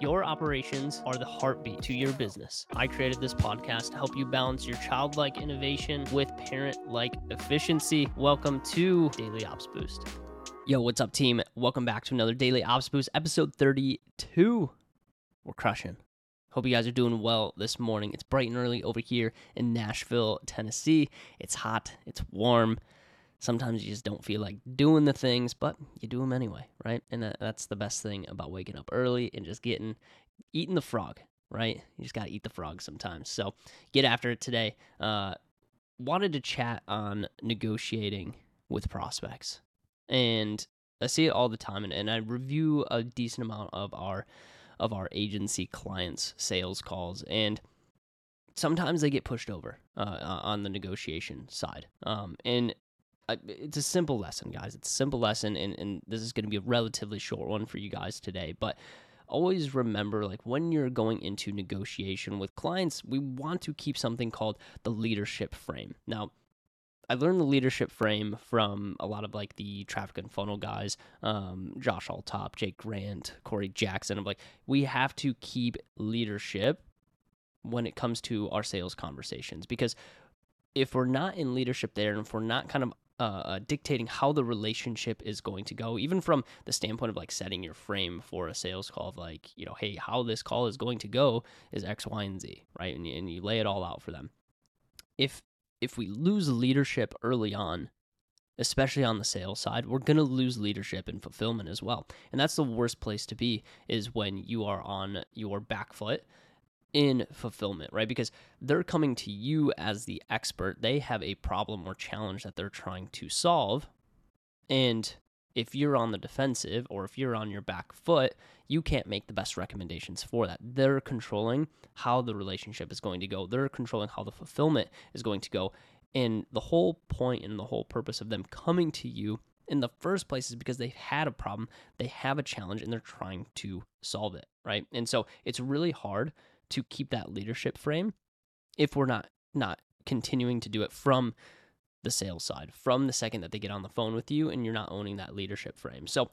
Your operations are the heartbeat to your business. I created this podcast to help you balance your childlike innovation with parent like efficiency. Welcome to Daily Ops Boost. Yo, what's up, team? Welcome back to another Daily Ops Boost, episode 32. We're crushing. Hope you guys are doing well this morning. It's bright and early over here in Nashville, Tennessee. It's hot, it's warm sometimes you just don't feel like doing the things, but you do them anyway, right? And that, that's the best thing about waking up early and just getting eating the frog, right? You just got to eat the frog sometimes. So get after it today. Uh, wanted to chat on negotiating with prospects. And I see it all the time and, and I review a decent amount of our of our agency clients sales calls and sometimes they get pushed over uh, on the negotiation side. Um, and it's a simple lesson, guys. It's a simple lesson, and, and this is going to be a relatively short one for you guys today. But always remember, like when you're going into negotiation with clients, we want to keep something called the leadership frame. Now, I learned the leadership frame from a lot of like the traffic and funnel guys, um, Josh Altop, Jake Grant, Corey Jackson. I'm like, we have to keep leadership when it comes to our sales conversations because if we're not in leadership there and if we're not kind of uh, uh, dictating how the relationship is going to go, even from the standpoint of like setting your frame for a sales call of like, you know, hey, how this call is going to go is X, Y, and Z, right? And you, and you lay it all out for them. If if we lose leadership early on, especially on the sales side, we're going to lose leadership and fulfillment as well. And that's the worst place to be is when you are on your back foot in fulfillment, right? Because they're coming to you as the expert. They have a problem or challenge that they're trying to solve. And if you're on the defensive or if you're on your back foot, you can't make the best recommendations for that. They're controlling how the relationship is going to go, they're controlling how the fulfillment is going to go. And the whole point and the whole purpose of them coming to you in the first place is because they've had a problem, they have a challenge, and they're trying to solve it, right? And so it's really hard to keep that leadership frame if we're not not continuing to do it from the sales side from the second that they get on the phone with you and you're not owning that leadership frame. So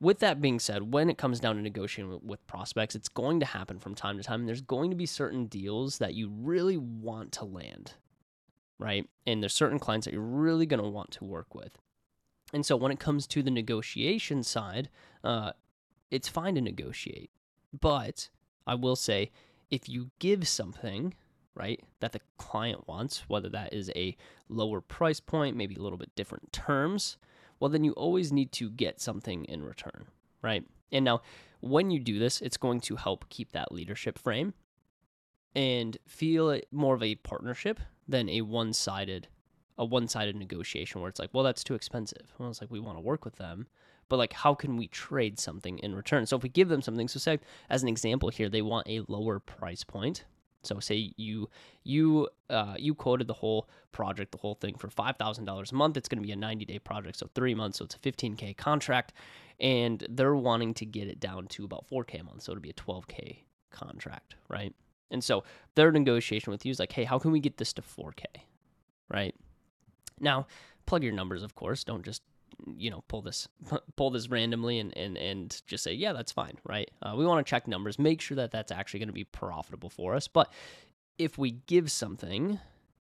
with that being said, when it comes down to negotiating with prospects, it's going to happen from time to time. There's going to be certain deals that you really want to land, right? And there's certain clients that you're really going to want to work with. And so when it comes to the negotiation side, uh, it's fine to negotiate, but I will say if you give something, right, that the client wants, whether that is a lower price point, maybe a little bit different terms, well, then you always need to get something in return, right? And now, when you do this, it's going to help keep that leadership frame and feel more of a partnership than a one sided a one sided negotiation where it's like, well, that's too expensive. Well, it's like we want to work with them, but like how can we trade something in return? So if we give them something so say as an example here they want a lower price point. So say you you uh, you quoted the whole project the whole thing for $5000 a month. It's going to be a 90 day project so three months so it's a 15k contract. And they're wanting to get it down to about 4k a month so it'll be a 12k contract right? And so their negotiation with you is like hey how can we get this to 4k right? Now plug your numbers of course. Don't just you know pull this pull this randomly and and and just say yeah that's fine right? Uh, we want to check numbers make sure that that's actually going to be profitable for us. But if we give something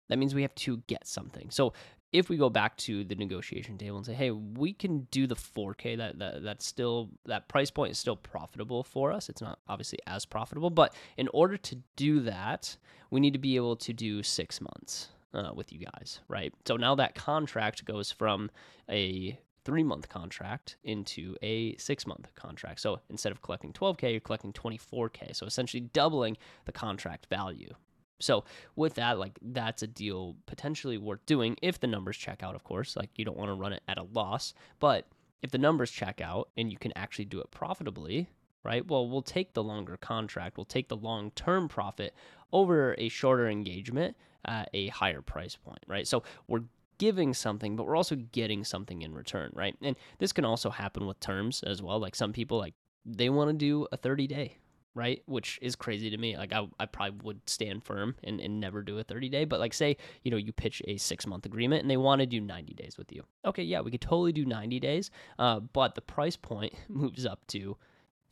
that means we have to get something. So if we go back to the negotiation table and say hey we can do the 4k that, that that's still that price point is still profitable for us. It's not obviously as profitable but in order to do that we need to be able to do six months uh, with you guys, right? So now that contract goes from a three month contract into a six month contract. So instead of collecting 12K, you're collecting 24K. So essentially doubling the contract value. So with that, like that's a deal potentially worth doing if the numbers check out, of course. Like you don't want to run it at a loss, but if the numbers check out and you can actually do it profitably, right? Well, we'll take the longer contract, we'll take the long term profit over a shorter engagement at a higher price point, right? So we're giving something, but we're also getting something in return, right? And this can also happen with terms as well. Like some people, like they want to do a 30 day, right? Which is crazy to me. Like I, I probably would stand firm and, and never do a 30 day, but like say, you know, you pitch a six month agreement and they want to do 90 days with you. Okay, yeah, we could totally do 90 days, uh, but the price point moves up to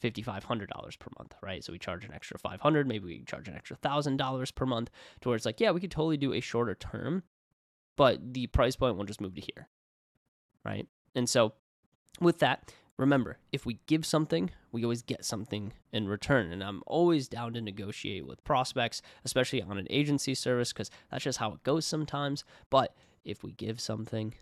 $5,500 per month, right? So we charge an extra 500, maybe we charge an extra $1,000 per month to where it's like, yeah, we could totally do a shorter term, but the price point will just move to here, right? And so with that, remember, if we give something, we always get something in return. And I'm always down to negotiate with prospects, especially on an agency service, because that's just how it goes sometimes. But if we give something,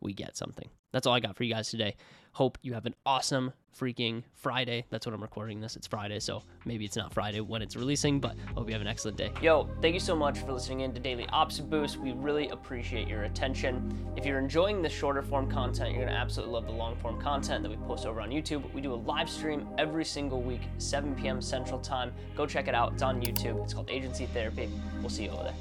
we get something. That's all I got for you guys today. Hope you have an awesome freaking Friday. That's when I'm recording this. It's Friday, so maybe it's not Friday when it's releasing, but hope you have an excellent day. Yo, thank you so much for listening in to Daily Ops Boost. We really appreciate your attention. If you're enjoying the shorter form content, you're going to absolutely love the long form content that we post over on YouTube. We do a live stream every single week, 7 p.m. Central Time. Go check it out. It's on YouTube. It's called Agency Therapy. We'll see you over there.